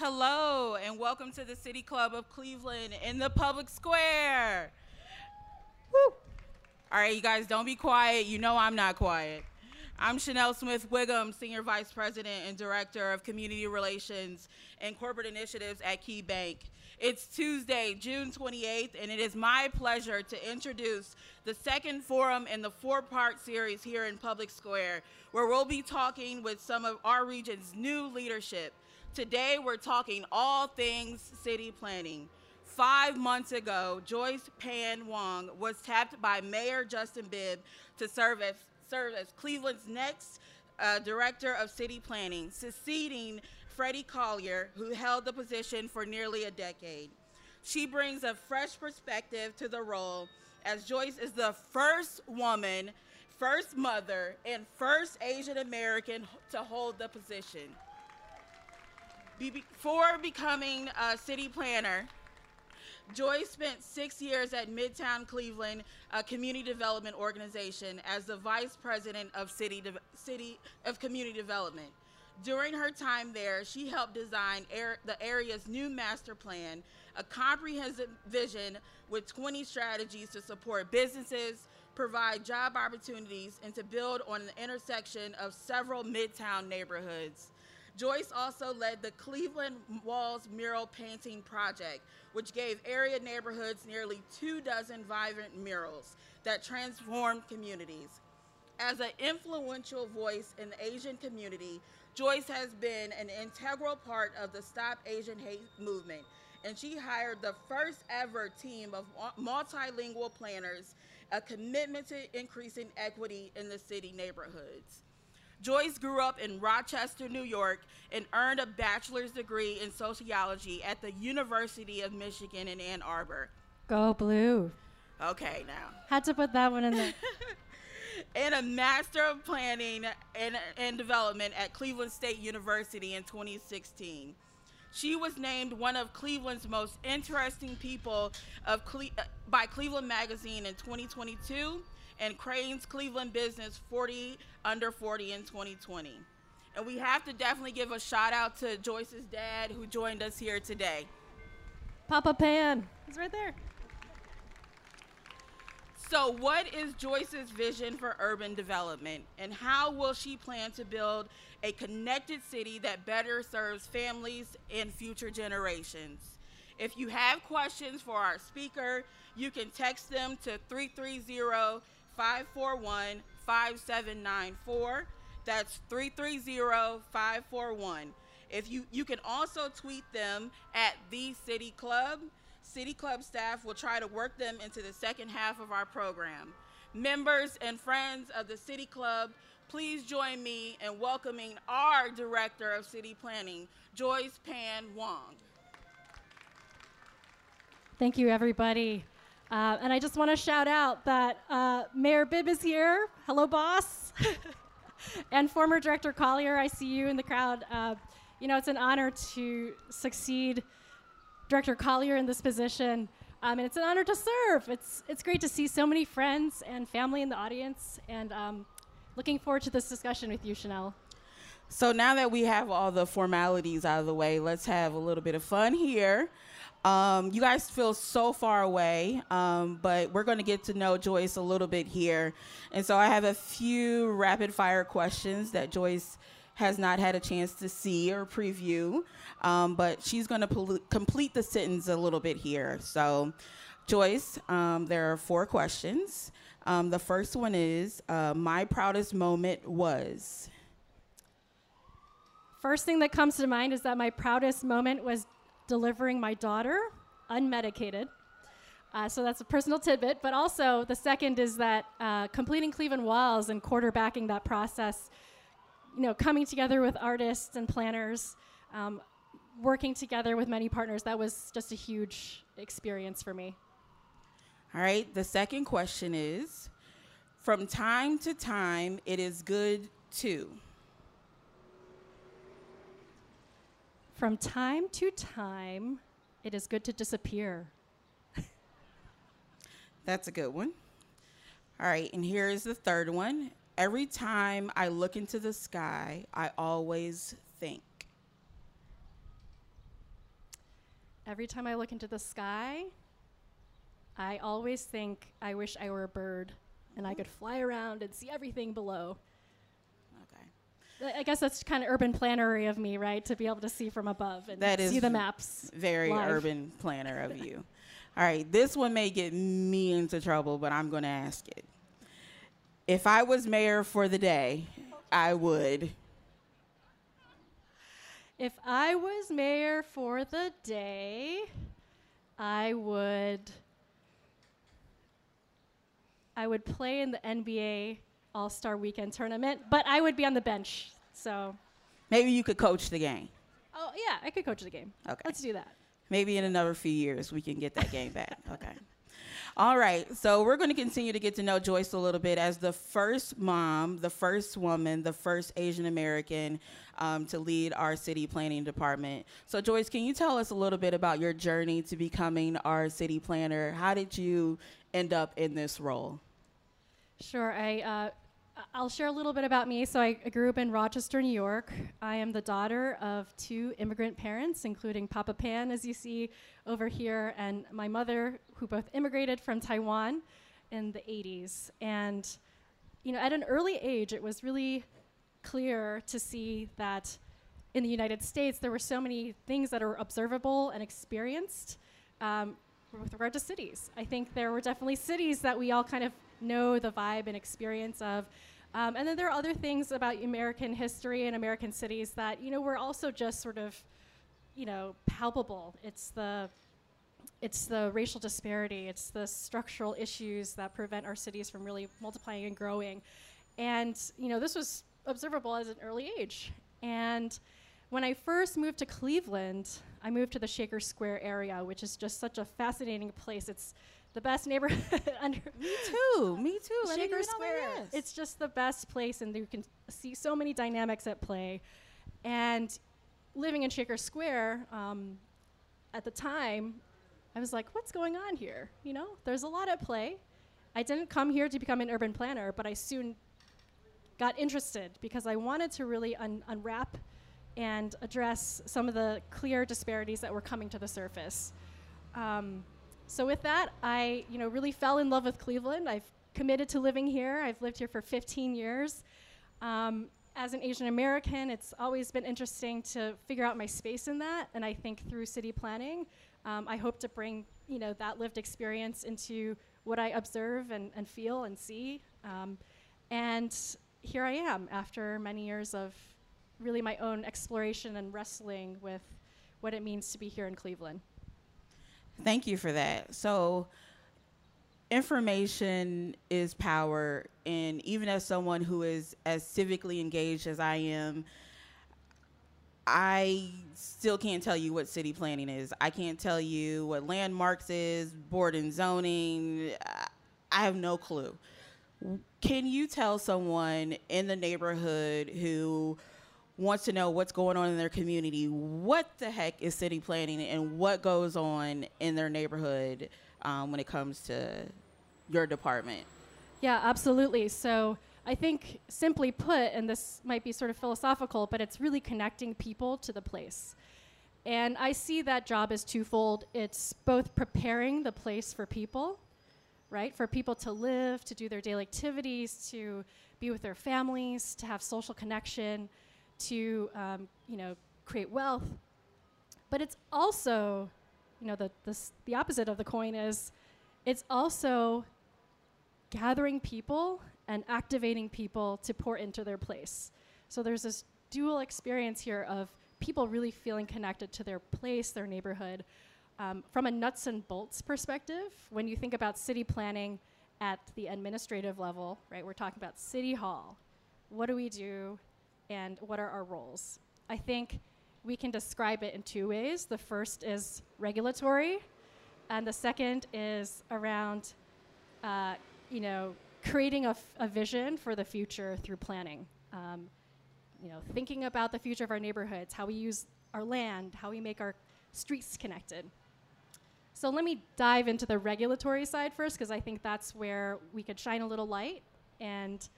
Hello, and welcome to the City Club of Cleveland in the public square. Woo! All right, you guys, don't be quiet. You know I'm not quiet. I'm Chanel Smith Wiggum, Senior Vice President and Director of Community Relations and Corporate Initiatives at Key Bank. It's Tuesday, June 28th, and it is my pleasure to introduce the second forum in the four part series here in Public Square, where we'll be talking with some of our region's new leadership. Today, we're talking all things city planning. Five months ago, Joyce Pan Huang was tapped by Mayor Justin Bibb to serve as, serve as Cleveland's next uh, Director of City Planning, succeeding Freddy Collier, who held the position for nearly a decade. She brings a fresh perspective to the role, as Joyce is the first woman, first mother, and first Asian American to hold the position. Before becoming a city planner, Joyce spent six years at Midtown Cleveland a Community Development Organization as the Vice President of City, De City of Community Development. During her time there, she helped design air, the area's new master plan, a comprehensive vision with 20 strategies to support businesses, provide job opportunities, and to build on the intersection of several Midtown neighborhoods. Joyce also led the Cleveland Walls Mural Painting Project, which gave area neighborhoods nearly two dozen vibrant murals that transformed communities. As an influential voice in the Asian community, Joyce has been an integral part of the Stop Asian Hate movement, and she hired the first ever team of multilingual planners, a commitment to increasing equity in the city neighborhoods. Joyce grew up in Rochester, New York, and earned a bachelor's degree in sociology at the University of Michigan in Ann Arbor. Go blue. Okay, now. Had to put that one in there. and a Master of Planning and, and Development at Cleveland State University in 2016. She was named one of Cleveland's most interesting people of Cle- by Cleveland Magazine in 2022 and Crain's Cleveland Business 40 under 40 in 2020. And we have to definitely give a shout out to Joyce's dad who joined us here today. Papa Pan. He's right there. So, what is Joyce's vision for urban development, and how will she plan to build a connected city that better serves families and future generations? If you have questions for our speaker, you can text them to 330 541 5794. That's 330 541. If you, you can also tweet them at the City Club. City Club staff will try to work them into the second half of our program. Members and friends of the City Club, please join me in welcoming our Director of City Planning, Joyce Pan Huang. Thank you, everybody. Uh, and I just want to shout out that uh, Mayor Bibb is here. Hello, boss. and former Director Collier, I see you in the crowd. Uh, you know, it's an honor to succeed Director Collier in this position. Um, and it's an honor to serve. It's, it's great to see so many friends and family in the audience. And um, looking forward to this discussion with you, Chanel. So now that we have all the formalities out of the way, let's have a little bit of fun here. Um, you guys feel so far away, um, but we're going to get to know Joyce a little bit here. And so I have a few rapid fire questions that Joyce has not had a chance to see or preview, um, but she's going to complete the sentence a little bit here. So, Joyce, um, there are four questions. Um, the first one is uh, My proudest moment was. First thing that comes to mind is that my proudest moment was delivering my daughter unmedicated. Uh, so that's a personal tidbit. But also, the second is that uh, completing Cleveland Walls and quarterbacking that process, you know, coming together with artists and planners, um, working together with many partners, that was just a huge experience for me. All right. The second question is From time to time, it is good to. From time to time, it is good to disappear. That's a good one. All right, and here is the third one. Every time I look into the sky, I always think. every time I look into the sky, I always think I wish I were a bird and I could fly around and see everything below. I guess that's kind of urban plannery of me, right? To be able to see from above and That see the maps. Very live. urban planner of you. All right, this one may get me into trouble, but I'm going to ask it. If I was mayor for the day, I would. If I was mayor for the day, I would I would play in the NBA All-Star Weekend tournament, but I would be on the bench. So, Maybe you could coach the game. oh yeah, I could coach the game. Okay. Let's do that. Maybe in another few years we can get that game back. Okay. All right. So we're going to continue to get to know Joyce a little bit as the first mom, the first woman, the first Asian American um, to lead our city planning department. So, Joyce, can you tell us a little bit about your journey to becoming our city planner? How did you end up in this role? Sure. I uh, I'll share a little bit about me. So I grew up in Rochester, New York. I am the daughter of two immigrant parents, including Papa Pan, as you see over here, and my mother, who both immigrated from Taiwan in the 80s. And you know, at an early age, it was really clear to see that in the United States there were so many things that are observable and experienced um, with regard to cities. I think there were definitely cities that we all kind of know the vibe and experience of. Um, and then there are other things about American history and American cities that, you know, were also just sort of, you know, palpable. It's the it's the racial disparity, it's the structural issues that prevent our cities from really multiplying and growing. And, you know, this was observable as an early age. And when I first moved to Cleveland, I moved to the Shaker Square area, which is just such a fascinating place. It's the best neighborhood under Me too. Me too. Shaker Square. It's just the best place, and you can see so many dynamics at play. And living in Shaker Square, um, at the time, I was like, what's going on here? You know, there's a lot at play. I didn't come here to become an urban planner, but I soon got interested because I wanted to really un- unwrap and address some of the clear disparities that were coming to the surface. Um, so with that, I you know really fell in love with Cleveland. I've committed to living here. I've lived here for 15 years. Um, as an Asian American, it's always been interesting to figure out my space in that, and I think through city planning, um, I hope to bring you know that lived experience into what I observe and, and feel and see. Um, and here I am after many years of really my own exploration and wrestling with what it means to be here in Cleveland. Thank you for that. So, information is power, and even as someone who is as civically engaged as I am, I still can't tell you what city planning is. I can't tell you what landmarks is, board and zoning. I- have no clue. Can you tell someone in the neighborhood who wants to know what's going on in their community, what the heck is city planning and what goes on in their neighborhood um, when it comes to your department? Yeah, absolutely. So I think, simply put, and this might be sort of philosophical, but it's really connecting people to the place. And I see that job as twofold it's both preparing the place for people, right? For people to live, to do their daily activities, to be with their families, to have social connection, to, um, you know, create wealth. But it's also, you know, the, the, the opposite of the coin is it's also gathering people and activating people to pour into their place. So there's this dual experience here of people really feeling connected to their place, their neighborhood. Um, from a nuts and bolts perspective, when you think about city planning at the administrative level, right, we're talking about city hall. What do we do and what are our roles? I think we can describe it in two ways. The first is regulatory, and the second is around uh, you know, creating a, vision for the future through planning. Um, you know, thinking about the future of our neighborhoods, how we use our land, how we make our streets connected. So let me dive into the regulatory side first, because I think that's where we could shine a little light and,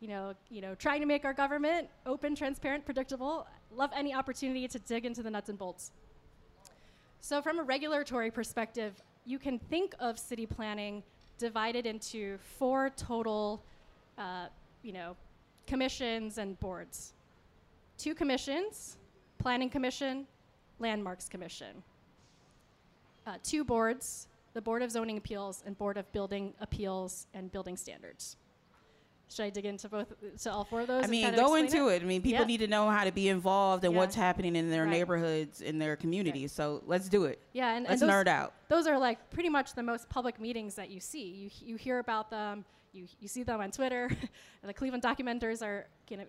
you know, you know, trying to make our government open, transparent, predictable. Love any opportunity to dig into the nuts and bolts. So, from a regulatory perspective, you can think of city planning divided into four total, uh, you know, commissions and boards. Two commissions, Planning Commission, Landmarks Commission. Uh, two boards, the Board of Zoning Appeals and Board of Building Appeals and Building Standards. Should I dig into both, to all four of those? I mean, go into explain it. I mean, people Yeah. need to know how to be involved and Yeah. what's happening in their Right. neighborhoods, in their communities. So let's do it. Yeah, and, and Let's those, nerd out. those are like pretty much the most public meetings that you see. You, you hear about them, you, you see them on Twitter. the Cleveland documenters are you know,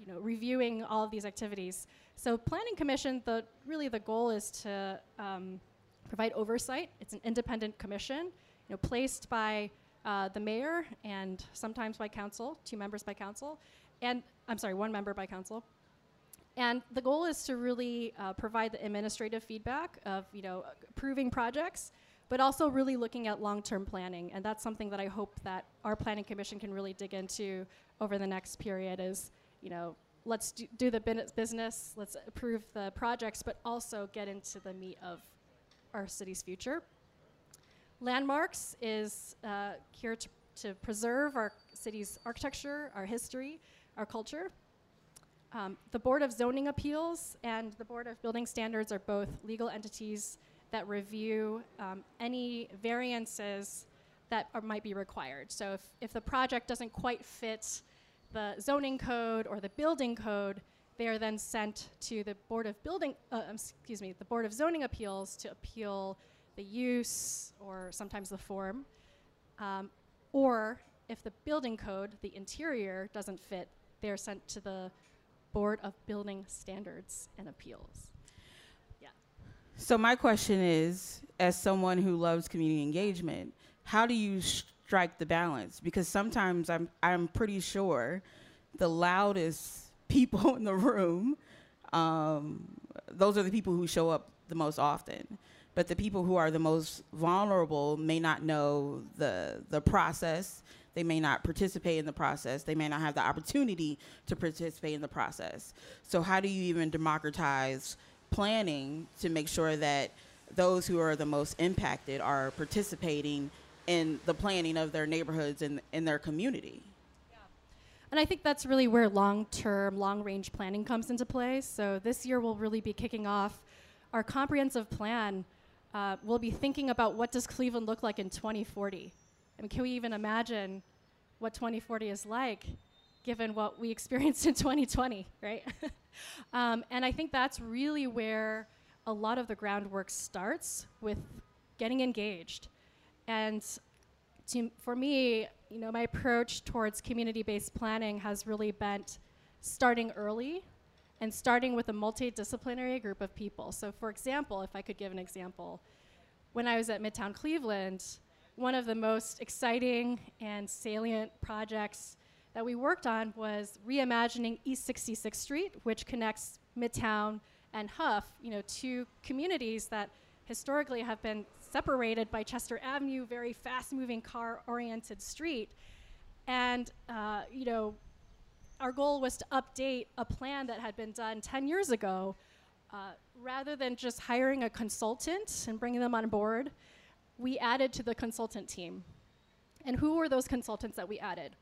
you know, reviewing all of these activities. So Planning Commission, the, really the goal is to um, provide oversight. It's an independent commission, you know, placed by uh, the mayor and sometimes by council, two members by council, and I'm sorry, one member by council. And the goal is to really uh, provide the administrative feedback of, you know, approving projects, but also really looking at long-term planning. And that's something that I hope that our planning commission can really dig into over the next period is, you know, let's do, do the business, let's approve the projects, but also get into the meat of our city's future. Landmarks is uh, here to, to preserve our city's architecture, our history, our culture. Um, the Board of Zoning Appeals and the Board of Building Standards are both legal entities that review um, any variances that are, might be required. So if, if the project doesn't quite fit the zoning code or the building code, they are then sent to the Board of Building, uh, um, excuse me, the Board of Zoning Appeals to appeal the use or sometimes the form. Um, or if the building code, the interior, doesn't fit, they are sent to the Board of Building Standards and Appeals. Yeah. So my question is, as someone who loves community engagement, how do you strike the balance? Because sometimes I'm I'm pretty sure the loudest people in the room, um, those are the people who show up the most often. But the people who are the most vulnerable may not know the the process. They may not participate in the process. They may not have the opportunity to participate in the process. So how do you even democratize planning to make sure that those who are the most impacted are participating in the planning of their neighborhoods and in their community. And I think that's really where long term, long range planning comes into play. So this year we'll really be kicking off our comprehensive plan. Uh, we'll be thinking about what does Cleveland look like in 2040. I mean, can we even imagine what 2040 is like, given what we experienced in 2020, right? um, and I think that's really where a lot of the groundwork starts with getting engaged. And to, for me, you know, my approach towards community-based planning has really been starting early and starting with a multidisciplinary group of people. So for example, if I could give an example, when I was at Midtown Cleveland, one of the most exciting and salient projects that we worked on was reimagining East 66th Street, which connects Midtown and Hough, you know, two communities that historically have been separated by Chester Avenue, very fast-moving car-oriented street. And, uh, you know, our goal was to update a plan that had been done 10 years ago. Uh, rather than just hiring a consultant and bringing them on board, we added to the consultant team. And who were those consultants that we added?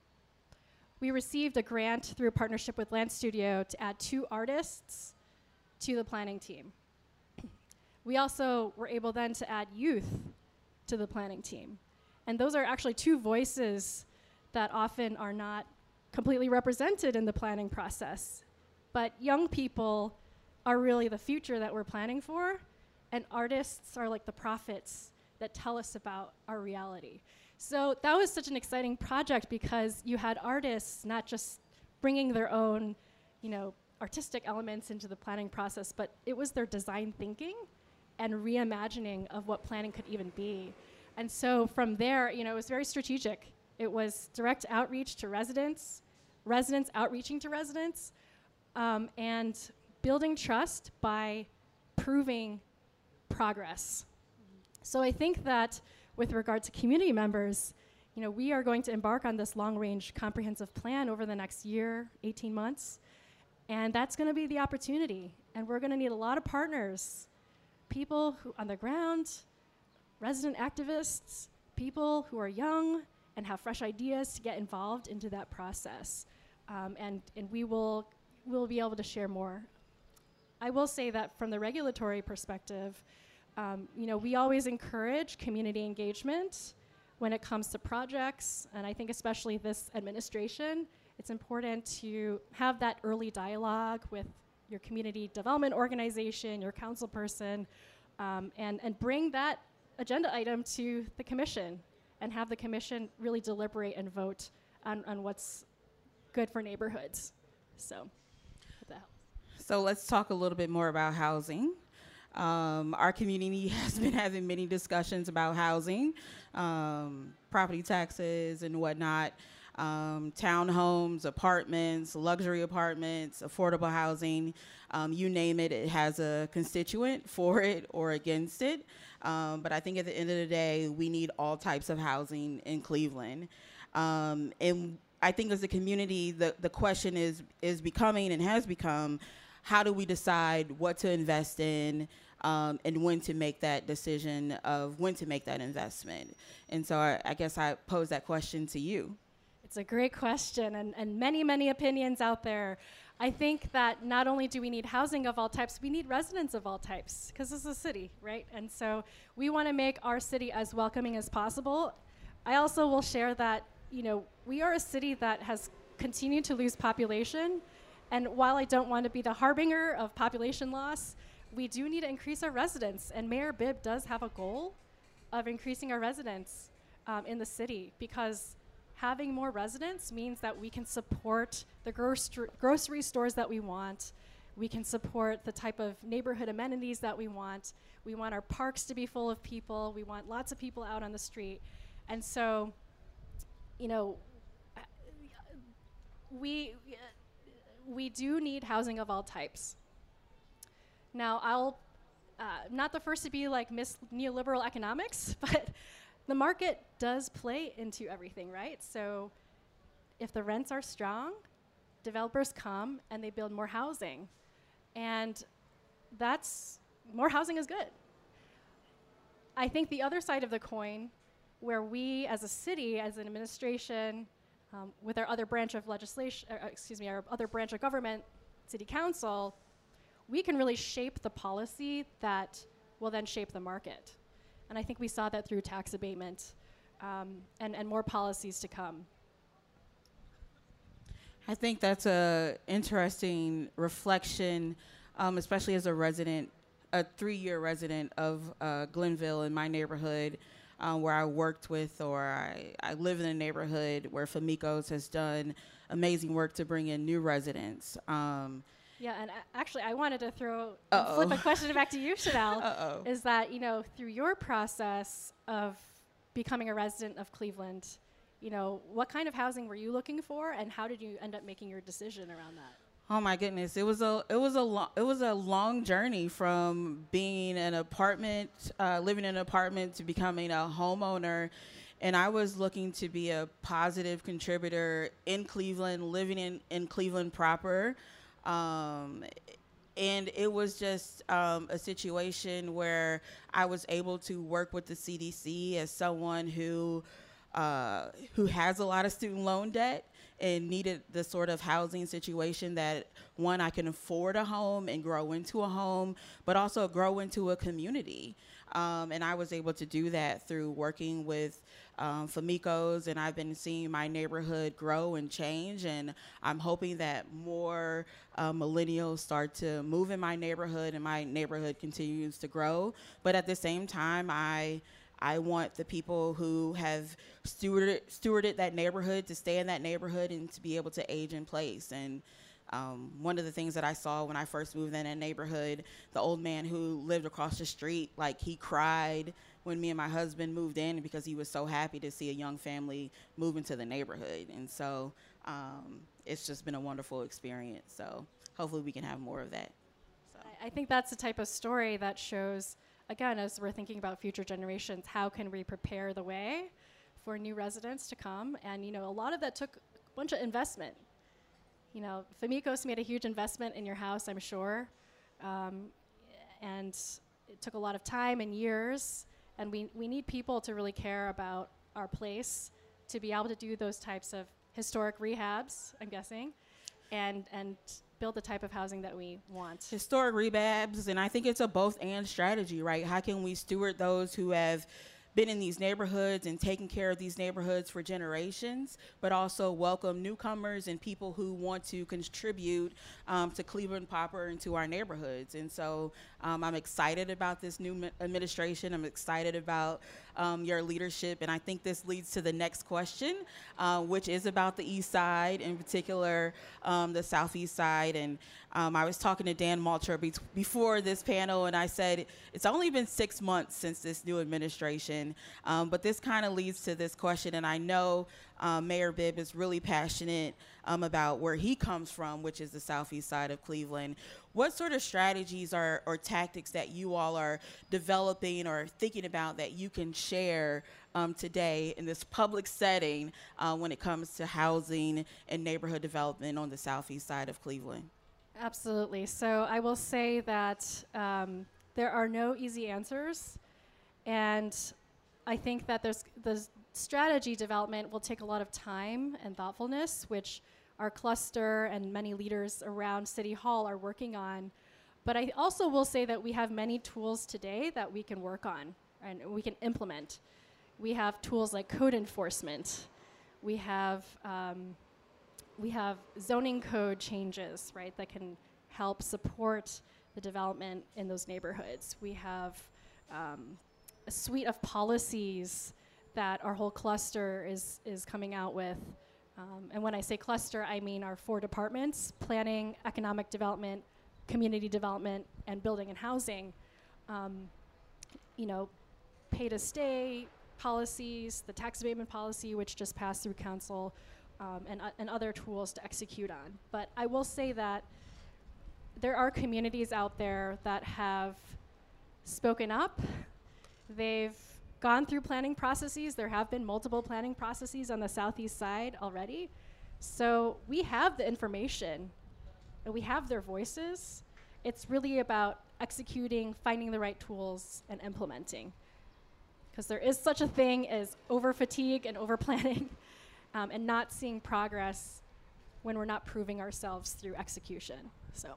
We received a grant through a partnership with Land Studio to add two artists to the planning team. We also were able then to add youth to the planning team. And those are actually two voices that often are not completely represented in the planning process. But young people are really the future that we're planning for, and artists are like the prophets that tell us about our reality. So that was such an exciting project because you had artists not just bringing their own, you know, artistic elements into the planning process, but it was their design thinking and reimagining of what planning could even be. And so from there, you know, it was very strategic. It was direct outreach to residents, residents outreaching to residents, um, and building trust by proving progress. So I think that with regard to community members, you know, we are going to embark on this long-range comprehensive plan over the next year, 18 months, and that's going to be the opportunity. And we're going to need a lot of partners people who on the ground, resident activists, people who are young and have fresh ideas to get involved into that process. Um, and, and we will we'll be able to share more. I will say that from the regulatory perspective, um, you know, we always encourage community engagement when it comes to projects, and I think especially this administration, it's important to have that early dialogue with your community development organization, your council person, um, and, and bring that agenda item to the commission and have the commission really deliberate and vote on, on what's good for neighborhoods. So, so let's talk a little bit more about housing. Um, our community has been having many discussions about housing, um, property taxes, and whatnot. Um, townhomes, apartments, luxury apartments, affordable housing, um, you name it, it has a constituent for it or against it. Um, but I think at the end of the day, we need all types of housing in Cleveland. Um, and I think as a community, the, the question is, is becoming and has become how do we decide what to invest in? um, and when to make that decision of when to make that investment. And so I, I guess I pose that question to you. It's a great question, and, and many, many opinions out there. I think that not only do we need housing of all types, we need residents of all types, because this is a city, right? And so we want to make our city as welcoming as possible. I also will share that, you know, we are a city that has continued to lose population. And while I don't want to be the harbinger of population loss, we do need to increase our residents, and Mayor Bibb does have a goal of increasing our residents um, in the city because having more residents means that we can support the grocery stores that we want. We can support the type of neighborhood amenities that we want. We want our parks to be full of people. We want lots of people out on the street. And so, you know, we, we do need housing of all types. Now, I'll uh, not the first to be like Miss Neoliberal Economics, but the market does play into everything, right? So if the rents are strong, developers come and they build more housing. And that's more housing is good. I think the other side of the coin, where we as a city, as an administration, um, with our other branch of legislation, uh, excuse me, our other branch of government, city council, we can really shape the policy that will then shape the market. And I think we saw that through tax abatement um, and, and more policies to come. I think that's a interesting reflection, um, especially as a resident, a three-year resident of uh, Glenville in my neighborhood, um, where I worked with or I, I live in a neighborhood where Famicos has done amazing work to bring in new residents. Um, yeah, and actually, I wanted to throw flip a question back to you, Chanel. Uh-oh. Is that you know through your process of becoming a resident of Cleveland, you know what kind of housing were you looking for, and how did you end up making your decision around that? Oh my goodness, it was a it was a lo- it was a long journey from being an apartment, uh, living in an apartment to becoming a homeowner. And I was looking to be a positive contributor in Cleveland, living in, in Cleveland proper. Um, and it was just um, a situation where I was able to work with the CDC as someone who uh, who has a lot of student loan debt and needed the sort of housing situation that one I can afford a home and grow into a home, but also grow into a community. Um, and I was able to do that through working with um, Famicos, and I've been seeing my neighborhood grow and change. And I'm hoping that more uh, millennials start to move in my neighborhood, and my neighborhood continues to grow. But at the same time, I I want the people who have stewarded stewarded that neighborhood to stay in that neighborhood and to be able to age in place. And um, one of the things that I saw when I first moved in that neighborhood, the old man who lived across the street, like he cried when me and my husband moved in because he was so happy to see a young family move into the neighborhood. And so um, it's just been a wonderful experience. So hopefully we can have more of that. So. I think that's the type of story that shows, again, as we're thinking about future generations, how can we prepare the way for new residents to come? And, you know, a lot of that took a bunch of investment. You know, Famicos made a huge investment in your house, I'm sure. Um, and it took a lot of time and years, and we, we need people to really care about our place to be able to do those types of historic rehabs, I'm guessing, and, and build the type of housing that we want. Historic rebabs, and I think it's a both and strategy, right? How can we steward those who have been in these neighborhoods and taken care of these neighborhoods for generations, but also welcome newcomers and people who want to contribute um, to Cleveland proper and to our neighborhoods. And so um, I'm excited about this new administration. I'm excited about um, your leadership. And I think this leads to the next question, uh, which is about the East Side, in particular um, the Southeast Side. And um, I was talking to Dan Malter be- before this panel, and I said it's only been six months since this new administration. Um, but this kind of leads to this question, and I know um, Mayor Bibb is really passionate um, about where he comes from, which is the southeast side of Cleveland. What sort of strategies are, or tactics that you all are developing or thinking about that you can share um, today in this public setting uh, when it comes to housing and neighborhood development on the southeast side of Cleveland? Absolutely. So I will say that um, there are no easy answers, and I think that there's the strategy development will take a lot of time and thoughtfulness, which our cluster and many leaders around City Hall are working on. But I also will say that we have many tools today that we can work on and we can implement. We have tools like code enforcement. We have um, we have zoning code changes, right, that can help support the development in those neighborhoods. We have um, a suite of policies that our whole cluster is is coming out with um, and when I say cluster, I mean our four departments planning, economic development, community development, and building and housing. Um, you know, pay to stay policies, the tax abatement policy, which just passed through council, um, and, uh, and other tools to execute on. But I will say that there are communities out there that have spoken up. They've gone through planning processes. There have been multiple planning processes on the southeast side already. So we have the information and we have their voices. It's really about executing, finding the right tools, and implementing. Because there is such a thing as over fatigue and over planning um, and not seeing progress when we're not proving ourselves through execution. So.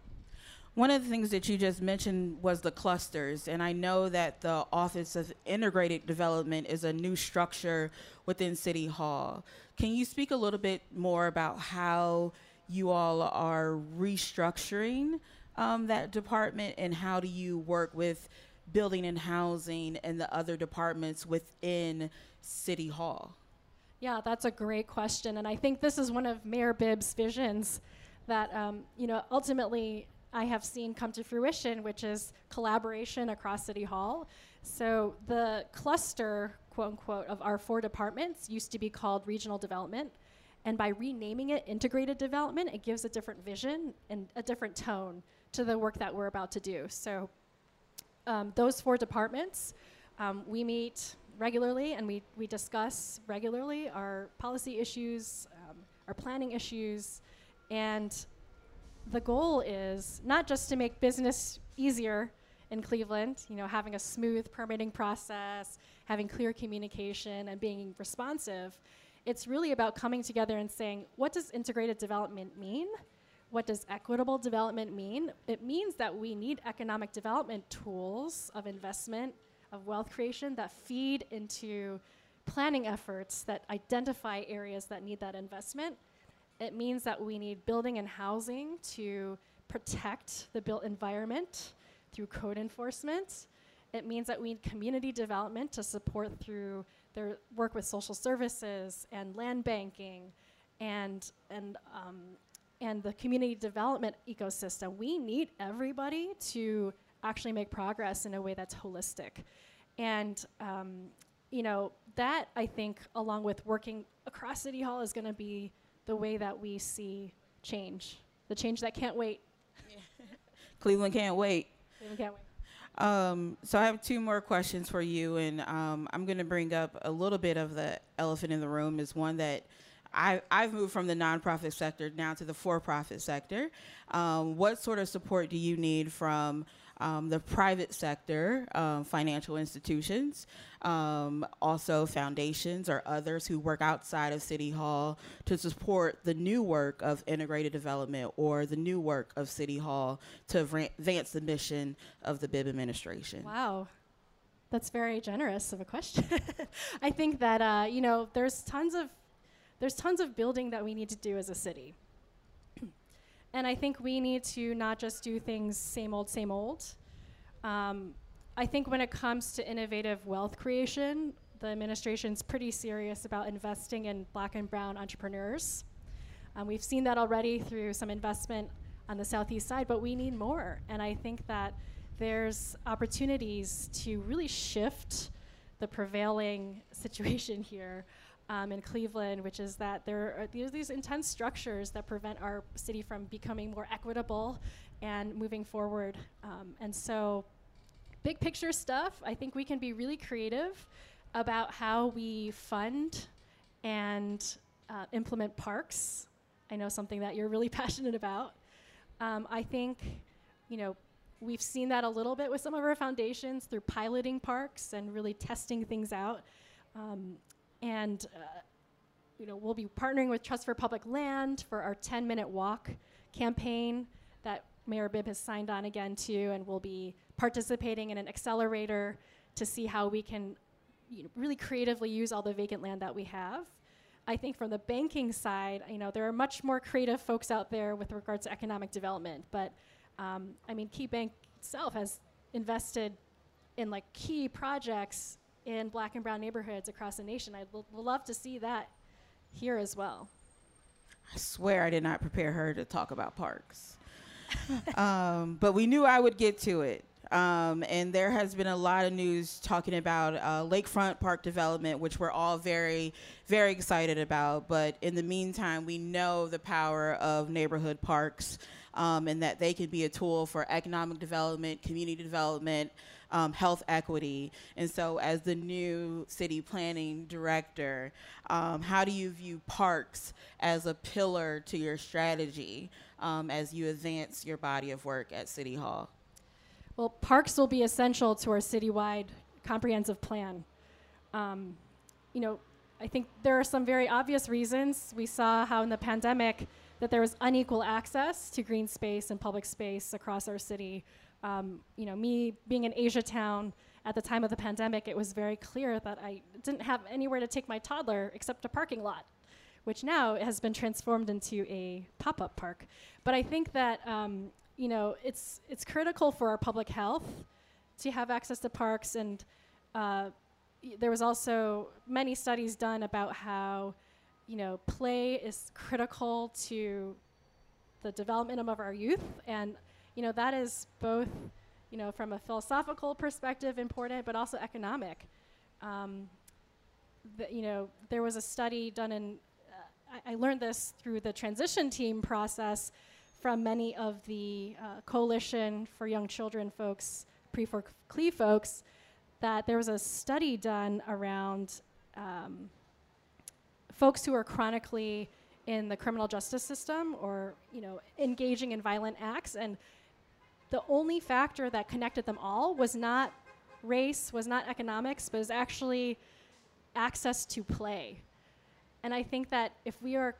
One of the things that you just mentioned was the clusters, and I know that the Office of Integrated Development is a new structure within City Hall. Can you speak a little bit more about how you all are restructuring um, that department, and how do you work with building and housing and the other departments within City Hall? Yeah, that's a great question, and I think this is one of Mayor Bibb's visions that um, you know ultimately I have seen come to fruition, which is collaboration across City Hall. So the cluster, quote unquote, of our four departments used to be called regional development. And by renaming it integrated development, it gives a different vision and a different tone to the work that we're about to do. So um, those four departments, um, we meet regularly and we, we discuss regularly our policy issues, um, our planning issues, and the goal is not just to make business easier in Cleveland, you know, having a smooth permitting process, having clear communication, and being responsive. It's really about coming together and saying, what does integrated development mean? What does equitable development mean? It means that we need economic development tools of investment, of wealth creation that feed into planning efforts that identify areas that need that investment it means that we need building and housing to protect the built environment through code enforcement. It means that we need community development to support through their work with social services and land banking and, and, um, and the community development ecosystem. We need everybody to actually make progress in a way that's holistic. And um, you know, that I think, along with working across City Hall, is going to be the way that we see change, the change that can't wait. Cleveland can't wait. Cleveland can't wait. Um, so I have two more questions for you, and um, I'm going to bring up a little bit of the elephant in the room. Is one that I, have moved from the nonprofit sector now to the for-profit sector. Um, what sort of support do you need from um, the private sector, um, financial institutions, um, also foundations or others who work outside of City Hall to support the new work of integrated development or the new work of City Hall to advance the mission of the Bibb administration. Wow. That's very generous of a question. I think that uh, you know there's tons of there's tons of building that we need to do as a city. And I think we need to not just do things same old, same old. Um, I think when it comes to innovative wealth creation, the administration's pretty serious about investing in black and brown entrepreneurs. Um, we've seen that already through some investment on the southeast side, but we need more. And I think that there's opportunities to really shift the prevailing situation here um, in Cleveland, which is that there are these, these intense structures that prevent our city from becoming more equitable and moving forward. Um, and so, big picture stuff, I think we can be really creative about how we fund and uh, implement parks. I know something that you're really passionate about. Um, I think, you know, we've seen that a little bit with some of our foundations through piloting parks and really testing things out. Um, and uh, you know, we'll be partnering with Trust for Public Land for our 10 minute walk campaign that Mayor Bibb has signed on again to, and we'll be participating in an accelerator to see how we can you know, really creatively use all the vacant land that we have. I think from the banking side, you know, there are much more creative folks out there with regards to economic development. But um, I mean, Key Bank itself has invested in like key projects in black and brown neighborhoods across the nation. I'd l- love to see that here as well. I swear I did not prepare her to talk about parks. um, but we knew I would get to it. Um, and there has been a lot of news talking about uh, lakefront park development, which we're all very, very excited about. But in the meantime, we know the power of neighborhood parks um, and that they can be a tool for economic development, community development, um, health equity. And so, as the new city planning director, um, how do you view parks as a pillar to your strategy um, as you advance your body of work at City Hall? Well, parks will be essential to our citywide comprehensive plan. Um, you know, I think there are some very obvious reasons. We saw how in the pandemic that there was unequal access to green space and public space across our city. Um, you know, me being in Asia Town at the time of the pandemic, it was very clear that I didn't have anywhere to take my toddler except a parking lot, which now has been transformed into a pop-up park. But I think that um, you know it's it's critical for our public health to have access to parks, and uh, y- there was also many studies done about how you know play is critical to the development of our youth and you know, that is both, you know, from a philosophical perspective important, but also economic. Um, the, you know, there was a study done in, uh, I, I, learned this through the transition team process from many of the uh, Coalition for Young Children folks, pre CLE folks, that there was a study done around um, folks who are chronically in the criminal justice system or, you know, engaging in violent acts and the only factor that connected them all was not race, was not economics, but was actually access to play. And I think that if we are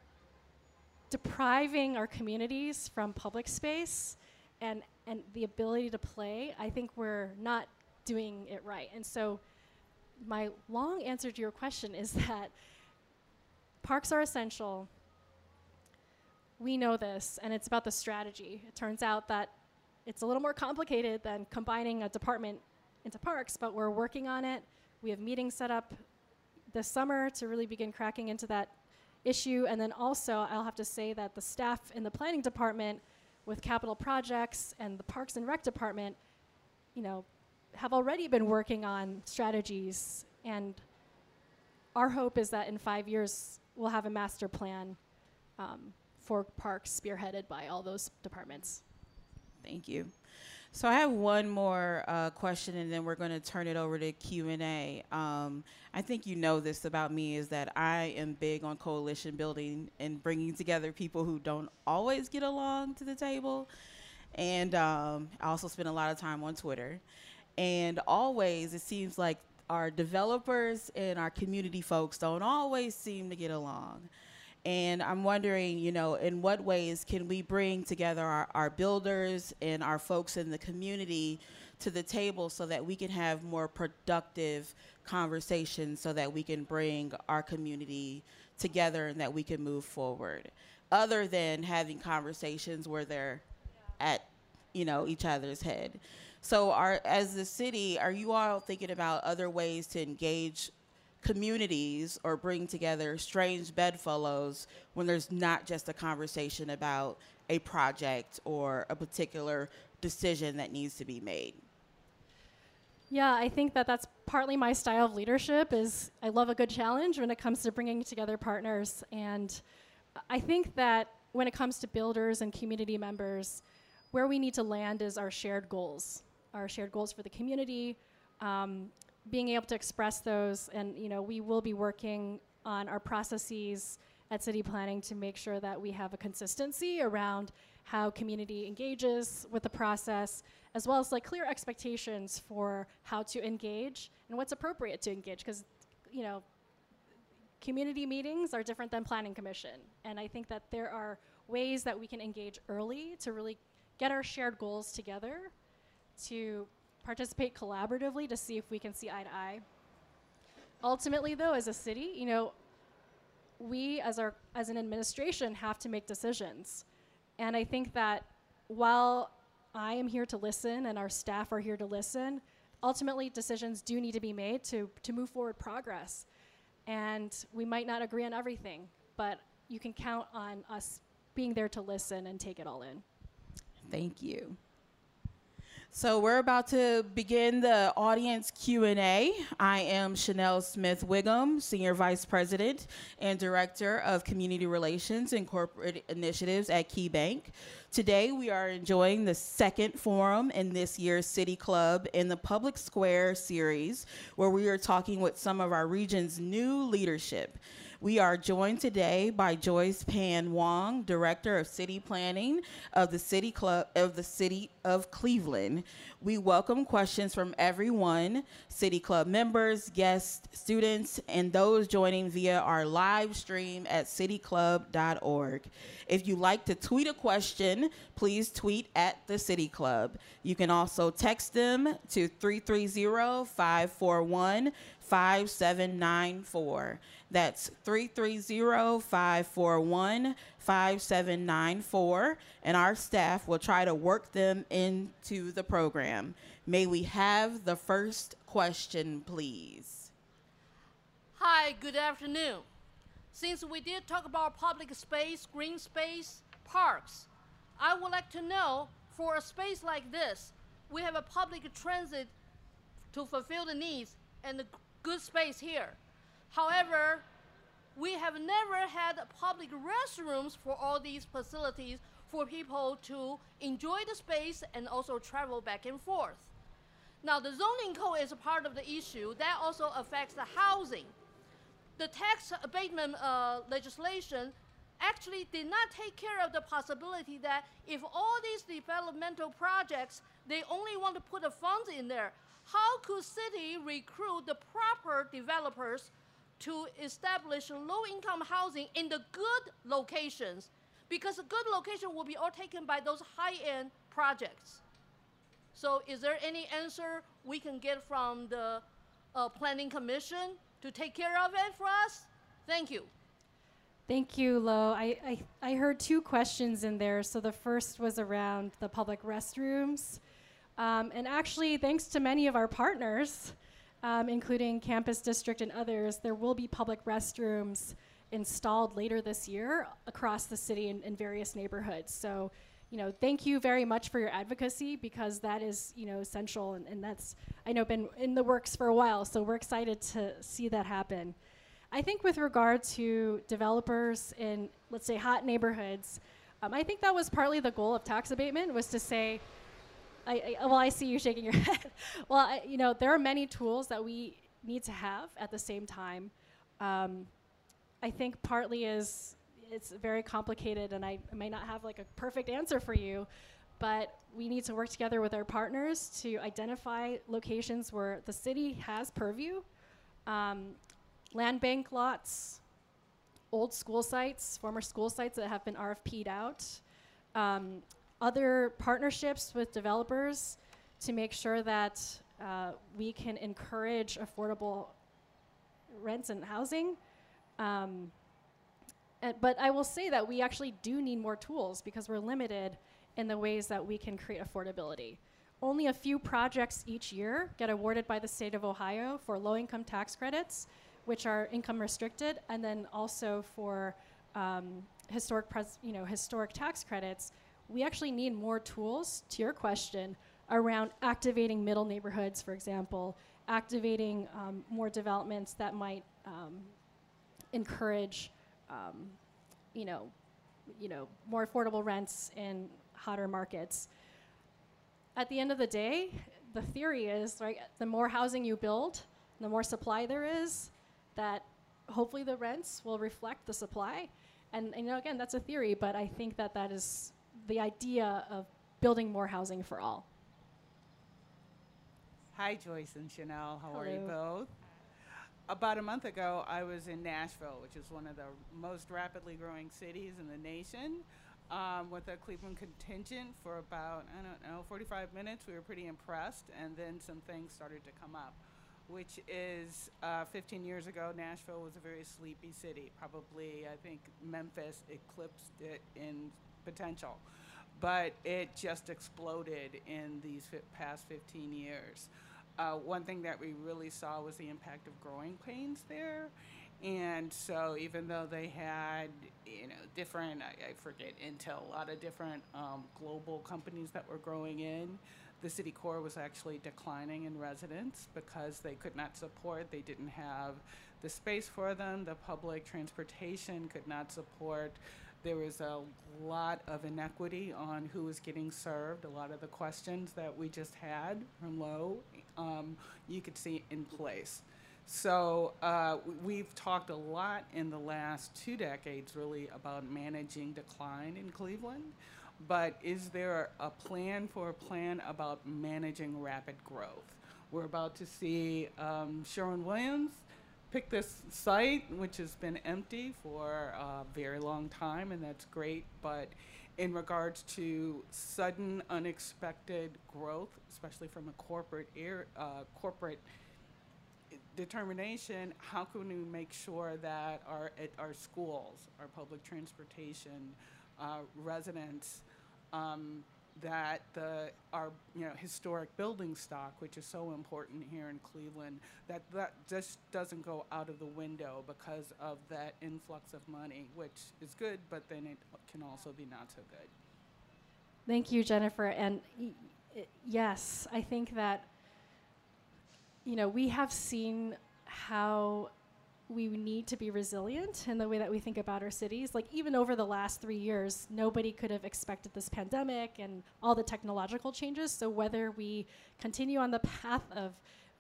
depriving our communities from public space and, and the ability to play, I think we're not doing it right. And so, my long answer to your question is that parks are essential. We know this, and it's about the strategy. It turns out that it's a little more complicated than combining a department into parks, but we're working on it. We have meetings set up this summer to really begin cracking into that issue. And then also, I'll have to say that the staff in the planning department with capital projects and the parks and rec department, you know, have already been working on strategies. And our hope is that in five years, we'll have a master plan um, for parks spearheaded by all those departments. Thank you. So I have one more uh, question, and then we're going to turn it over to Q and A. Um, I think you know this about me is that I am big on coalition building and bringing together people who don't always get along to the table. and um, I also spend a lot of time on Twitter. And always, it seems like our developers and our community folks don't always seem to get along. And I'm wondering, you know, in what ways can we bring together our, our builders and our folks in the community to the table so that we can have more productive conversations so that we can bring our community together and that we can move forward other than having conversations where they're yeah. at you know each other's head so are as the city are you all thinking about other ways to engage communities or bring together strange bedfellows when there's not just a conversation about a project or a particular decision that needs to be made? Yeah, I think that that's partly my style of leadership is I love a good challenge when it comes to bringing together partners. And I think that when it comes to builders and community members, where we need to land is our shared goals, our shared goals for the community, um, being able to express those, and you know, we will be working on our processes at city planning to make sure that we have a consistency around how community engages with the process, as well as like clear expectations for how to engage and what's appropriate to engage, because you know, community meetings are different than planning commission, and I think that there are ways that we can engage early to really get our shared goals together, to participate collaboratively to see if we can see eye to eye. Ultimately, though, as a city, you know, we as our as an administration have to make decisions and I think that while I am here to listen and our staff are here to listen, ultimately decisions do need to be made to, to move forward progress. And we might not agree on everything, but you can count on us being there to listen and take it all in. Thank you. So we're about to begin the audience Q&A. I am Chanel Smith Wiggum, Senior Vice President and Director of Community Relations and Corporate Initiatives at KeyBank. Today we are enjoying the second forum in this year's City Club in the Public Square series, where we are talking with some of our region's new leadership. We are joined today by Joyce Pan Huang, Director of City Planning of the City Club of the City of Cleveland. We welcome questions from everyone, City Club members, guests, students, and those joining via our live stream at cityclub.org. If you'd like to tweet a question, please tweet at the City Club. You can also text them to 330 541 5794. That's 330 541 5794, and our staff will try to work them into the program. May we have the first question, please? Hi, good afternoon. Since we did talk about public space, green space, parks, I would like to know for a space like this, we have a public transit to fulfill the needs and the good space here. However, we have never had public restrooms for all these facilities for people to enjoy the space and also travel back and forth. Now, the zoning code is a part of the issue. That also affects the housing. The tax abatement uh, legislation actually did not take care of the possibility that if all these developmental projects, they only want to put the funds in there, how could city recruit the proper developers to establish low-income housing in the good locations? Because the good location will be all taken by those high-end projects. So is there any answer we can get from the uh, Planning Commission to take care of it for us? Thank you. Thank you, Lo. I, I, I heard two questions in there. So the first was around the public restrooms. Um, and actually, thanks to many of our partners, um, including Campus District and others, there will be public restrooms installed later this year across the city in, in various neighborhoods. So, you know, thank you very much for your advocacy because that is, you know, essential and, and that's, I know, been in the works for a while. So we're excited to see that happen. I think with regard to developers in, let's say, hot neighborhoods, um, I think that was partly the goal of tax abatement was to say, I, I, well, I see you shaking your head. well, I, you know, there are many tools that we need to have at the same time. Um, I think partly is it's very complicated, and I, I might not have like a perfect answer for you. but we need to work together with our partners to identify locations where the city has purview, um, land bank lots, old school sites, former school sites that have been RFP'd out, um, other partnerships with developers to make sure that uh, we can encourage affordable rents and housing. Um, but I will say that we actually do need more tools because we're limited in the ways that we can create affordability. Only a few projects each year get awarded by the state of Ohio for low income tax credits, which are income restricted, and then also for um, historic, pres- you know, historic tax credits. We actually need more tools, to your question, around activating middle neighborhoods, for example, activating um, more developments that might um, encourage, um, you know, you know, more affordable rents in hotter markets. At the end of the day, the theory is right. The more housing you build, the more supply there is. That hopefully the rents will reflect the supply. And, and you know, again, that's a theory, but I think that that is the idea of building more housing for all. Hi, Joyce and Chanel. How are you both? About a month ago, I was in Nashville, which is one of the most rapidly growing cities in the nation, um, with a Cleveland contingent for about, I don't know, 45 minutes. We were pretty impressed, and then some things started to come up, which is uh, 15 years ago, Nashville was a very sleepy city. Probably, I think Memphis eclipsed it in potential but it just exploded in these past 15 years. Uh, one thing that we really saw was the impact of growing pains there. And so, even though they had, you know, different, I, I forget, Intel, a lot of different um, global companies that were growing in, the city core was actually declining in residents because they could not support, they didn't have the space for them, the public transportation could not support there was a lot of inequity on who was getting served. A lot of the questions that we just had from Lowe, um, you could see in place. So uh, we've talked a lot in the last two decades, really, about managing decline in Cleveland. But is there a plan for a plan about managing rapid growth? We're about to see um, Sherwin Williams pick this site, which has been empty for a very long time, and that's great. But in regards to sudden, unexpected growth, especially from a corporate air, uh, corporate determination, how can we make sure that our at our schools, our public transportation, uh, residents, um, that the our you know historic building stock, which is so important here in Cleveland, that that just doesn't go out of the window because of that influx of money, which is good, but then it can also be not so good. Thank you, Jennifer. And yes, I think that, you know, we have seen how we need to be resilient in the way that we think about our cities. Like, even over the last three years, nobody could have expected this pandemic and all the technological changes. So, whether we continue on the path of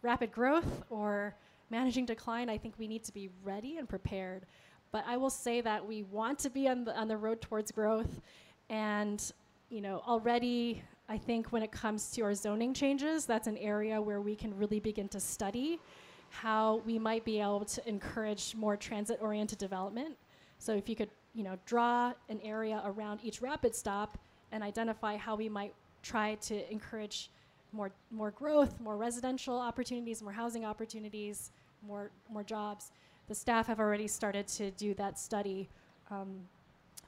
rapid growth or managing decline, I think we need to be ready and prepared. But I will say that we want to be on the, on the road towards growth. And you know, already I think when it comes to our zoning changes, that's an area where we can really begin to study how we might be able to encourage more transit-oriented development. So if you could, you know, draw an area around each rapid stop and identify how we might try to encourage more more growth, more residential opportunities, more housing opportunities, more more jobs. The staff have already started to do that study. Um,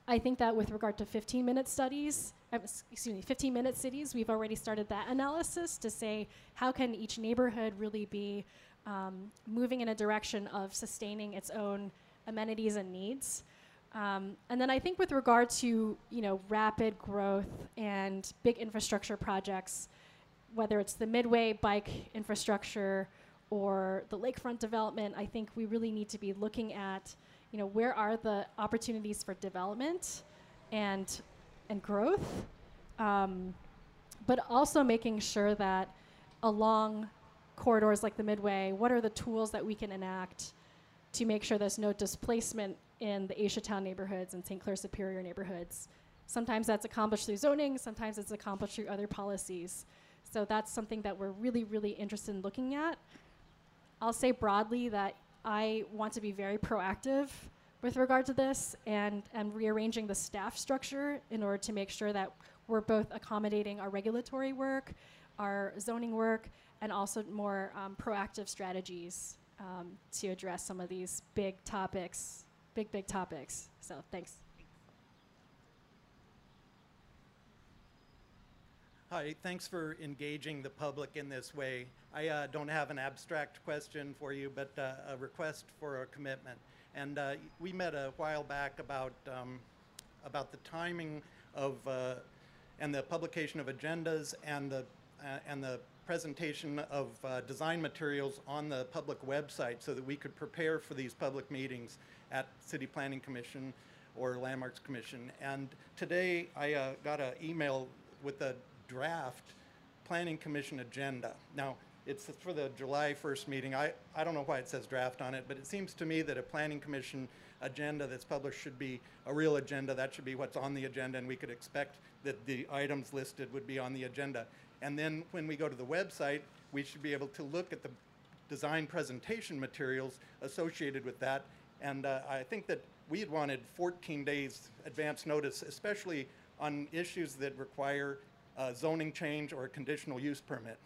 I think that with regard to 15 minute studies, excuse me, 15 minute cities, we've already started that analysis to say how can each neighborhood really be um, moving in a direction of sustaining its own amenities and needs. Um, and then I think with regard to you know rapid growth and big infrastructure projects, whether it's the Midway bike infrastructure or the lakefront development, I think we really need to be looking at you know where are the opportunities for development and and growth, um, but also making sure that along corridors like the Midway, what are the tools that we can enact to make sure there's no displacement in the AsiaTown neighborhoods and St. Clair Superior neighborhoods, Sometimes that's accomplished through zoning, sometimes it's accomplished through other policies. So that's something that we're really, really interested in looking at. I'll say broadly that I want to be very proactive with regard to this and, and rearranging the staff structure in order to make sure that we're both accommodating our regulatory work, our zoning work, and also more um, proactive strategies um, to address some of these big topics, big, big topics. So thanks. Hi, thanks for engaging the public in this way. I uh, don't have an abstract question for you, but uh, a request for a commitment. And uh, we met a while back about um, about the timing of uh, and the publication of agendas and the uh, and the presentation of uh, design materials on the public website so that we could prepare for these public meetings at City Planning Commission or Landmarks Commission. And today I uh, got an email with a draft Planning Commission agenda. Now, it's for the July 1st meeting. I, I don't know why it says draft on it, but it seems to me that a Planning Commission agenda that's published should be a real agenda. That should be what's on the agenda, and we could expect that the items listed would be on the agenda. And then when we go to the website, we should be able to look at the design presentation materials associated with that. And uh, I think that we had wanted 14 days advance notice, especially on issues that require zoning change or a conditional use permit.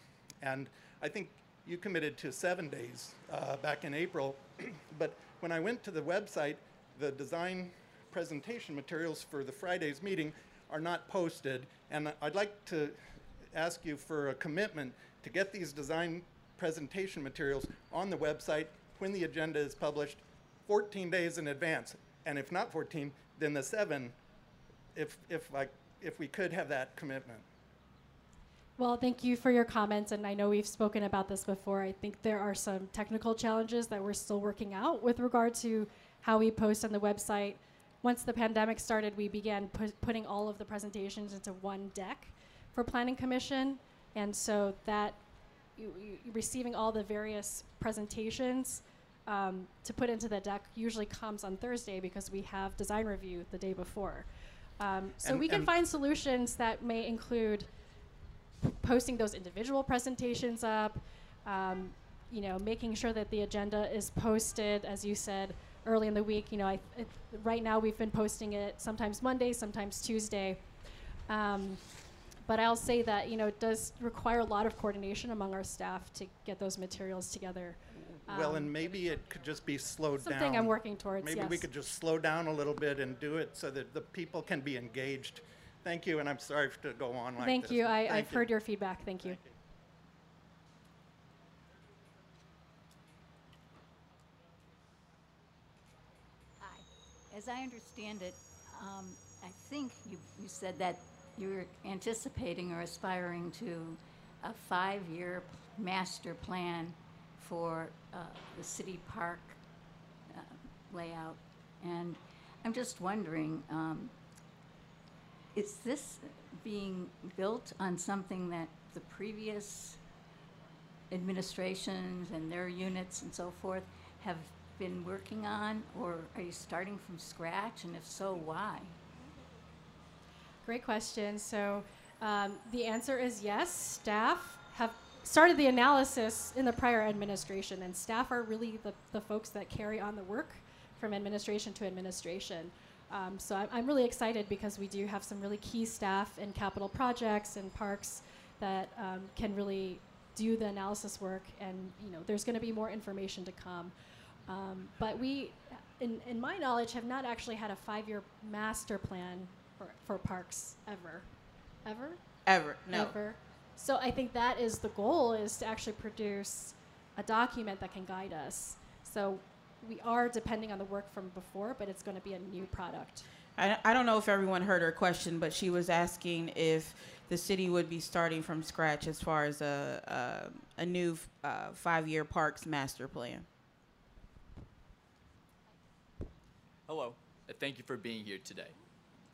And I think you committed to seven days uh, back in April. but when I went to the website, the design presentation materials for the Friday's meeting are not posted. And I'd like to ask you for a commitment to get these design presentation materials on the website when the agenda is published 14 days in advance. And if not 14, then the seven, if, if, I, if we could have that commitment. Well, thank you for your comments, and I know we've spoken about this before. I think there are some technical challenges that we're still working out with regard to how we post on the website. Once the pandemic started, we began pu- putting all of the presentations into one deck for Planning Commission, and so that you, you, receiving all the various presentations um, to put into the deck usually comes on Thursday because we have design review the day before. Um, so And- we can find solutions that may include posting those individual presentations up, um, you know, making sure that the agenda is posted, as you said early in the week. You know, I, it, right now we've been posting it sometimes Monday, sometimes Tuesday. Um, but I'll say that you know it does require a lot of coordination among our staff to get those materials together. well, Um, and maybe it could just be slowed down. Something I'm working towards. Maybe yes. we could just slow down a little bit and do it so that the people can be engaged. Thank you, and I'm sorry to go on like that. Thank this. you. I, Thank I've you. heard your feedback. Thank you. Thank you. Hi. As I understand it, um, I think you, you said that you're anticipating or aspiring to a five-year master plan for uh, the city park uh, layout. And I'm just wondering, um, is this being built on something that the previous administrations and their units and so forth have been working on, or are you starting from scratch? And if so, why? Great question. So um, the answer is yes. Staff have started the analysis in the prior administration, and staff are really the, the folks that carry on the work from administration to administration. Um, so I'm, I'm really excited because we do have some really key staff in capital projects and parks that um, can really do the analysis work, and you know there's going to be more information to come. Um, but we, in, in my knowledge, have not actually had a five-year master plan for, for parks ever, ever, Ever. No. ever. So I think that is the goal: is to actually produce a document that can guide us. So we are depending on the work from before, but it's going to be a new product. I, I don't know if everyone heard her question, but she was asking if the city would be starting from scratch as far as a a, a new uh, five year parks master plan. Hello, thank you for being here today,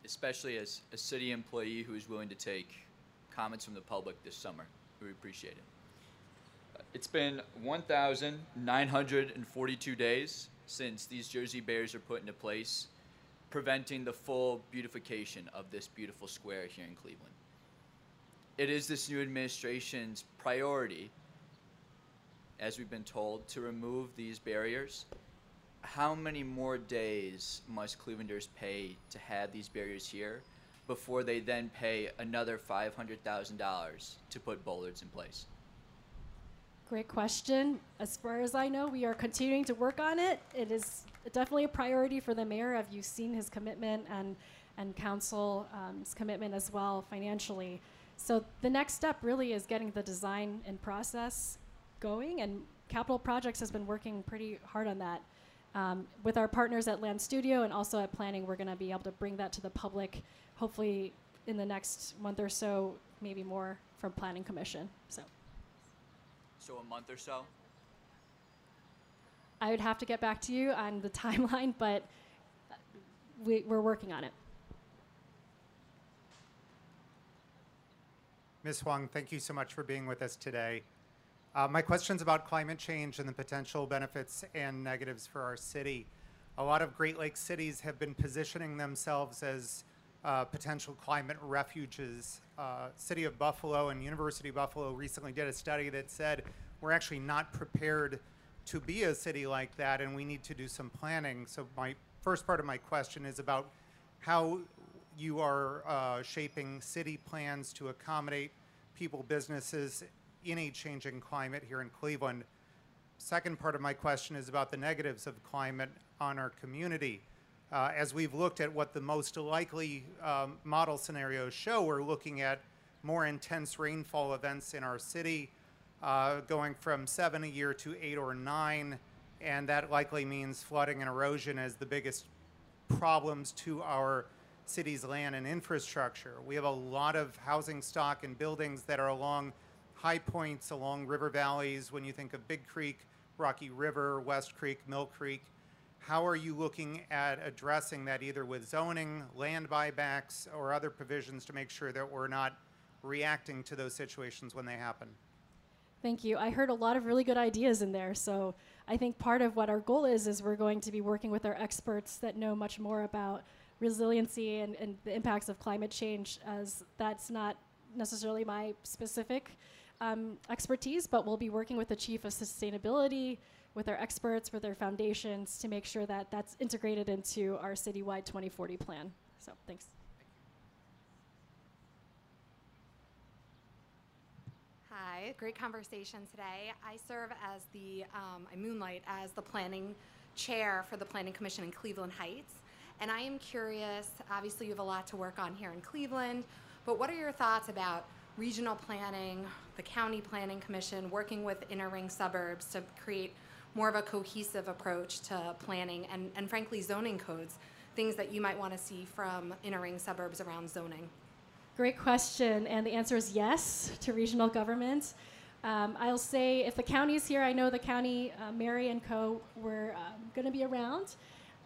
especially as a city employee who is willing to take comments from the public this summer. We appreciate it. Uh, It's been 1,942 days since these Jersey barriers are put into place preventing the full beautification of this beautiful square here in Cleveland. It is this new administration's priority, as we've been told, to remove these barriers. How many more days must Clevelanders pay to have these barriers here before they then pay another $500,000 to put bollards in place? Great question. As far as I know, we are continuing to work on it. It is definitely a priority for the mayor. Have you seen his commitment and and council's um, commitment as well financially? So the next step really is getting the design and process going, and Capital Projects has been working pretty hard on that. Um, with our partners at Land Studio and also at Planning, we're going to be able to bring that to the public, hopefully in the next month or so, maybe more from Planning Commission. So So, a month or so? I would have to get back to you on the timeline, but we, we're working on it. Ms. Huang, thank you so much for being with us today. Uh, my question's about climate change and the potential benefits and negatives for our city. A lot of Great Lakes cities have been positioning themselves as uh, potential climate refuges. Uh, City of Buffalo and University of Buffalo recently did a study that said we're actually not prepared to be a city like that, and we need to do some planning. So my first part of my question is about how you are uh, shaping city plans to accommodate people, businesses in a changing climate here in Cleveland. Second part of my question is about the negatives of climate on our community. Uh, as we've looked at what the most likely um, model scenarios show, we're looking at more intense rainfall events in our city, uh, going from seven a year to eight or nine, and that likely means flooding and erosion as the biggest problems to our city's land and infrastructure. We have a lot of housing stock and buildings that are along high points along river valleys. When you think of Big Creek, Rocky River, West Creek, Mill Creek, how are you looking at addressing that either with zoning, land buybacks, or other provisions to make sure that we're not reacting to those situations when they happen? Thank you. I heard a lot of really good ideas in there. So I think part of what our goal is is we're going to be working with our experts that know much more about resiliency and, and the impacts of climate change, as that's not necessarily my specific um, expertise, but we'll be working with the chief of sustainability, with our experts, with our foundations to make sure that that's integrated into our citywide 2040 plan. So thanks. Hi, great conversation today. I serve as the, um, I moonlight as the planning chair for the Planning Commission in Cleveland Heights. And I am curious, obviously, you have a lot to work on here in Cleveland, but what are your thoughts about regional planning, the County Planning Commission, working with inner ring suburbs to create more of a cohesive approach to planning and, and frankly, zoning codes, things that you might want to see from inner ring suburbs around zoning? Great question, and the answer is yes to regional government. Um, I'll say if the county is here, I know the county, uh, Mary and Co. were um, going to be around.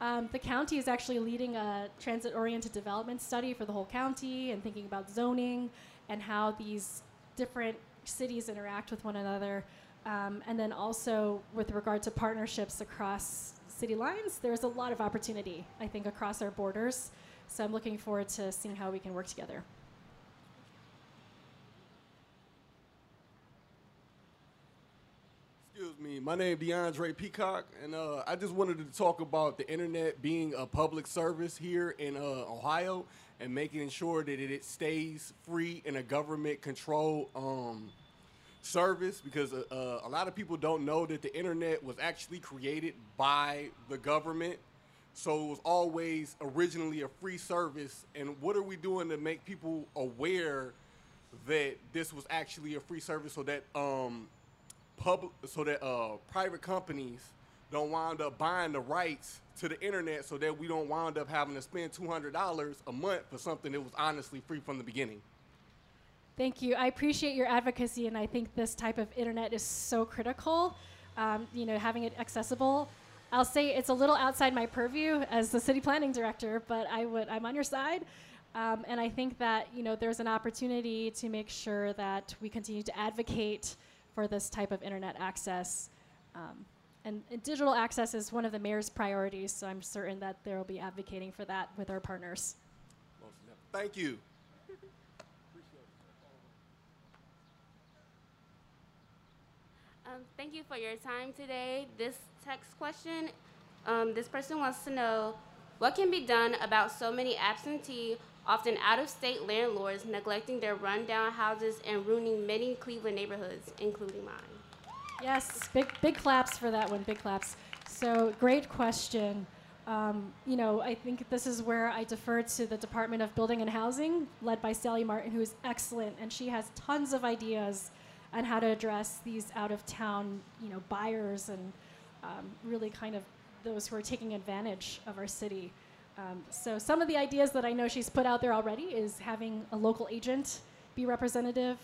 Um, the county is actually leading a transit-oriented development study for the whole county and thinking about zoning and how these different cities interact with one another. Um, and then also with regard to partnerships across city lines, there's a lot of opportunity, I think, across our borders. So I'm looking forward to seeing how we can work together. Excuse my name is DeAndre Peacock, and uh, I just wanted to talk about the internet being a public service here in uh, Ohio and making sure that it stays free in a government controlled um, service because uh, uh, a lot of people don't know that the internet was actually created by the government. So it was always originally a free service. And what are we doing to make people aware that this was actually a free service so that um, public so that uh, private companies don't wind up buying the rights to the internet so that we don't wind up having to spend $200 a month for something that was honestly free from the beginning. Thank you. I appreciate your advocacy, and I think this type of internet is so critical. Um, you know, having it accessible. I'll say it's a little outside my purview as the city planning director, but I would I'm on your side, um, and I think that you know there's an opportunity to make sure that we continue to advocate for this type of internet access. Um, and, and digital access is one of the mayor's priorities, so I'm certain that there will be advocating for that with our partners. Thank you. Um, thank you for your time today. This text question, um, this person wants to know what can be done about so many absentee, often out of state landlords neglecting their rundown houses and ruining many Cleveland neighborhoods, including mine? Yes, big big claps for that one. Big claps. So great question. Um, you know, I think this is where I defer to the Department of Building and Housing, led by Sally Martin, who is excellent, and she has tons of ideas on how to address these out of town, you know, buyers and um, really kind of those who are taking advantage of our city. Um, so some of the ideas that I know she's put out there already is having a local agent be representative.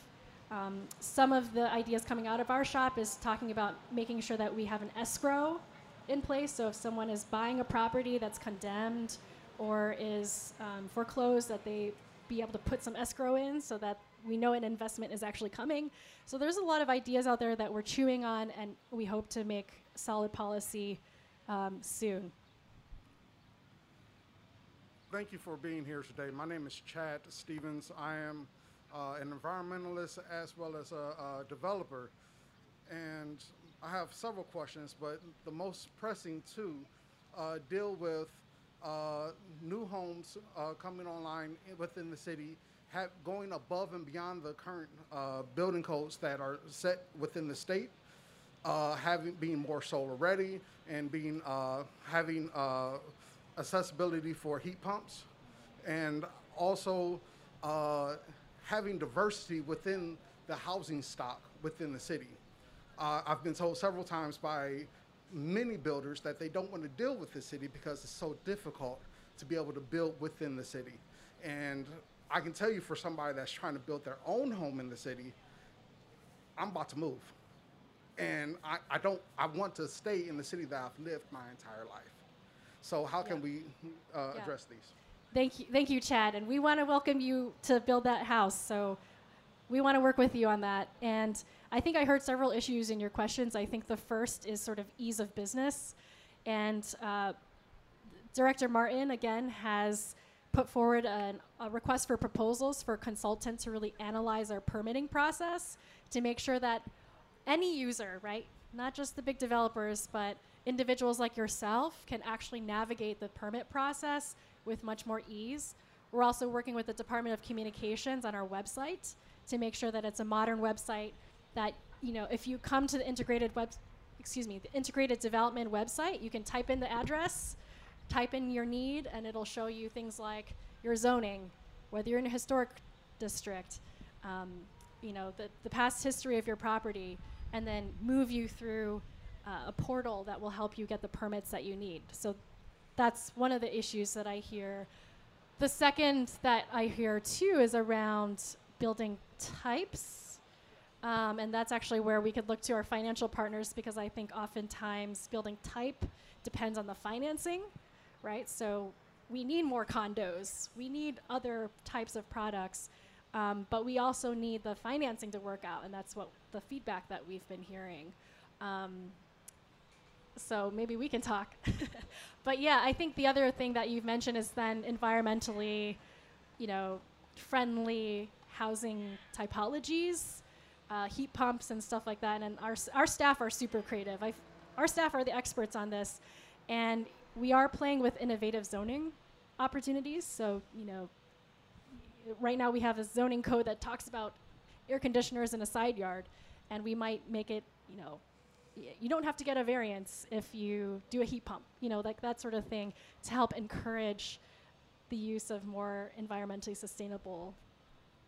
Um, some of the ideas coming out of our shop is talking about making sure that we have an escrow in place. So if someone is buying a property that's condemned or is um, foreclosed, that they be able to put some escrow in so that we know an investment is actually coming. So there's a lot of ideas out there that we're chewing on, and we hope to make solid policy um, soon. Thank you for being here today. My name is Chad Stevens. I am uh, an environmentalist as well as a, a developer. And I have several questions, but the most pressing two uh, deal with uh, new homes uh, coming online within the city, have, going above and beyond the current uh, building codes that are set within the state, uh, having being more solar ready and being having accessibility for heat pumps, and also uh, having diversity within the housing stock within the city. Uh, I've been told several times by many builders that they don't want to deal with the city because it's so difficult to be able to build within the city. And I can tell you for somebody that's trying to build their own home in the city, I'm about to move. And I, I don't, I want to stay in the city that I've lived my entire life. So how can we uh, Yeah. address these? Thank you, thank you, Chad, and we want to welcome you to build that house. So we want to work with you on that. And I think I heard several issues in your questions. I think the first is sort of ease of business, and uh, Director Martin again has put forward an, a request for proposals for consultants to really analyze our permitting process to make sure that any user, right, not just the big developers, but individuals like yourself can actually navigate the permit process with much more ease. We're also working with the Department of Communications on our website to make sure that it's a modern website that, you know, if you come to the integrated web, excuse me, the integrated development website, you can type in the address, type in your need, and it'll show you things like your zoning, whether you're in a historic district, um, you know, the, the past history of your property, and then move you through uh, a portal that will help you get the permits that you need. So that's one of the issues that I hear. The second that I hear too is around building types. Um, and that's actually where we could look to our financial partners because I think oftentimes building type depends on the financing, right? So we need more condos, we need other types of products, um, but we also need the financing to work out, and that's what the feedback that we've been hearing. Um, so maybe we can talk. but yeah, I think the other thing that you've mentioned is then environmentally, you know, friendly housing typologies, uh, heat pumps and stuff like that. And our, our staff are super creative. i our staff are the experts on this. And we are playing with innovative zoning opportunities. So, you know, right now we have a zoning code that talks about air conditioners in a side yard. And we might make it, you know, you don't have to get a variance if you do a heat pump, you know, like that sort of thing to help encourage the use of more environmentally sustainable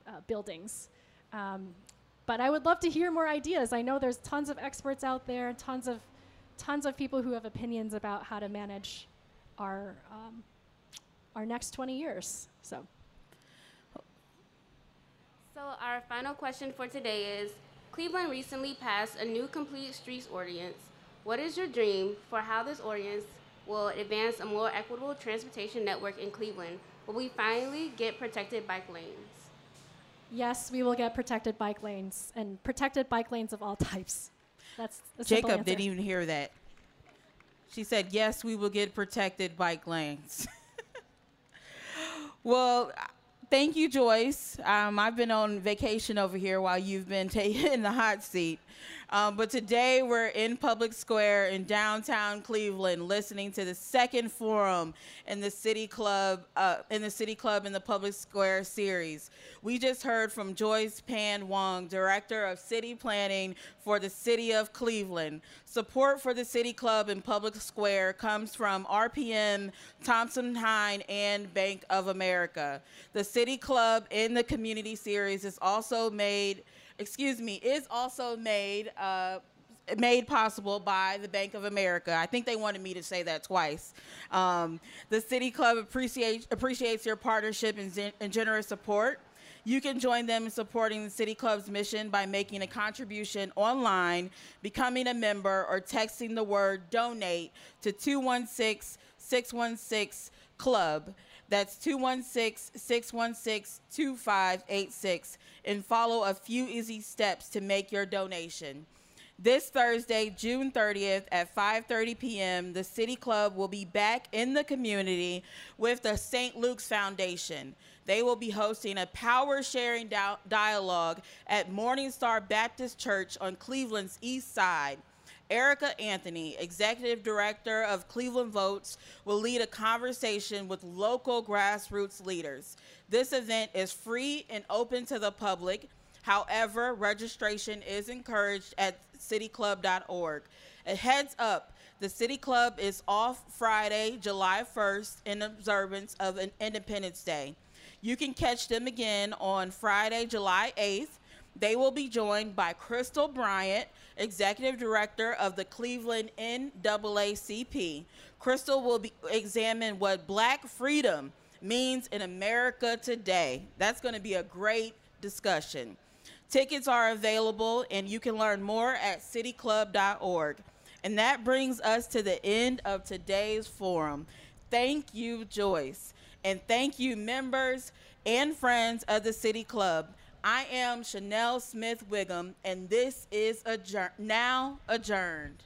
uh, buildings. Um, but I would love to hear more ideas. I know there's tons of experts out there, tons of tons of people who have opinions about how to manage our um, our next 20 years. So. So our final question for today is Cleveland recently passed a new complete streets ordinance. What is your dream for how this ordinance will advance a more equitable transportation network in Cleveland? Will we finally get protected bike lanes? Yes, we will get protected bike lanes and protected bike lanes of all types. That's the simple Jacob didn't even hear that. She said, yes, we will get protected bike lanes. well, thank you, Joyce. Um, I've been on vacation over here while you've been taking the hot seat. Um, but today we're in Public Square in downtown Cleveland, listening to the second forum in the City Club uh, in the City Club in the Public Square series. We just heard from Joyce Pan Huang, Director of City Planning for the City of Cleveland. Support for the City Club in Public Square comes from RPM, Thompson Hine, and Bank of America. The City Club in the Community series is also made excuse me, is also made uh, made possible by the Bank of America. I think they wanted me to say that twice. Um, the City Club appreciates appreciates your partnership and, and generous support. You can join them in supporting the City Club's mission by making a contribution online, becoming a member, or texting the word donate to 216 616 Club. That's 216 616 2586 and follow a few easy steps to make your donation. This Thursday, June 30th at 5:30 p.m., the City Club will be back in the community with the St. Luke's Foundation. They will be hosting a power sharing dialogue at Morning Star Baptist Church on Cleveland's East Side. Erica Anthony, Executive Director of Cleveland Votes, will lead a conversation with local grassroots leaders. This event is free and open to the public. However, registration is encouraged at cityclub.org. A heads up, the City Club is off Friday, July 1st, in observance of an Independence Day. You can catch them again on Friday, July 8th. They will be joined by Crystal Bryant, Executive Director of the Cleveland NAACP. Crystal will be, examine what Black freedom means in America today. That's going to be a great discussion. Tickets are available, and you can learn more at cityclub.org. And that brings us to the end of today's forum. Thank you, Joyce. And thank you, members and friends of the City Club. I am Chanel Smith Wiggum, and this is adjour- now adjourned.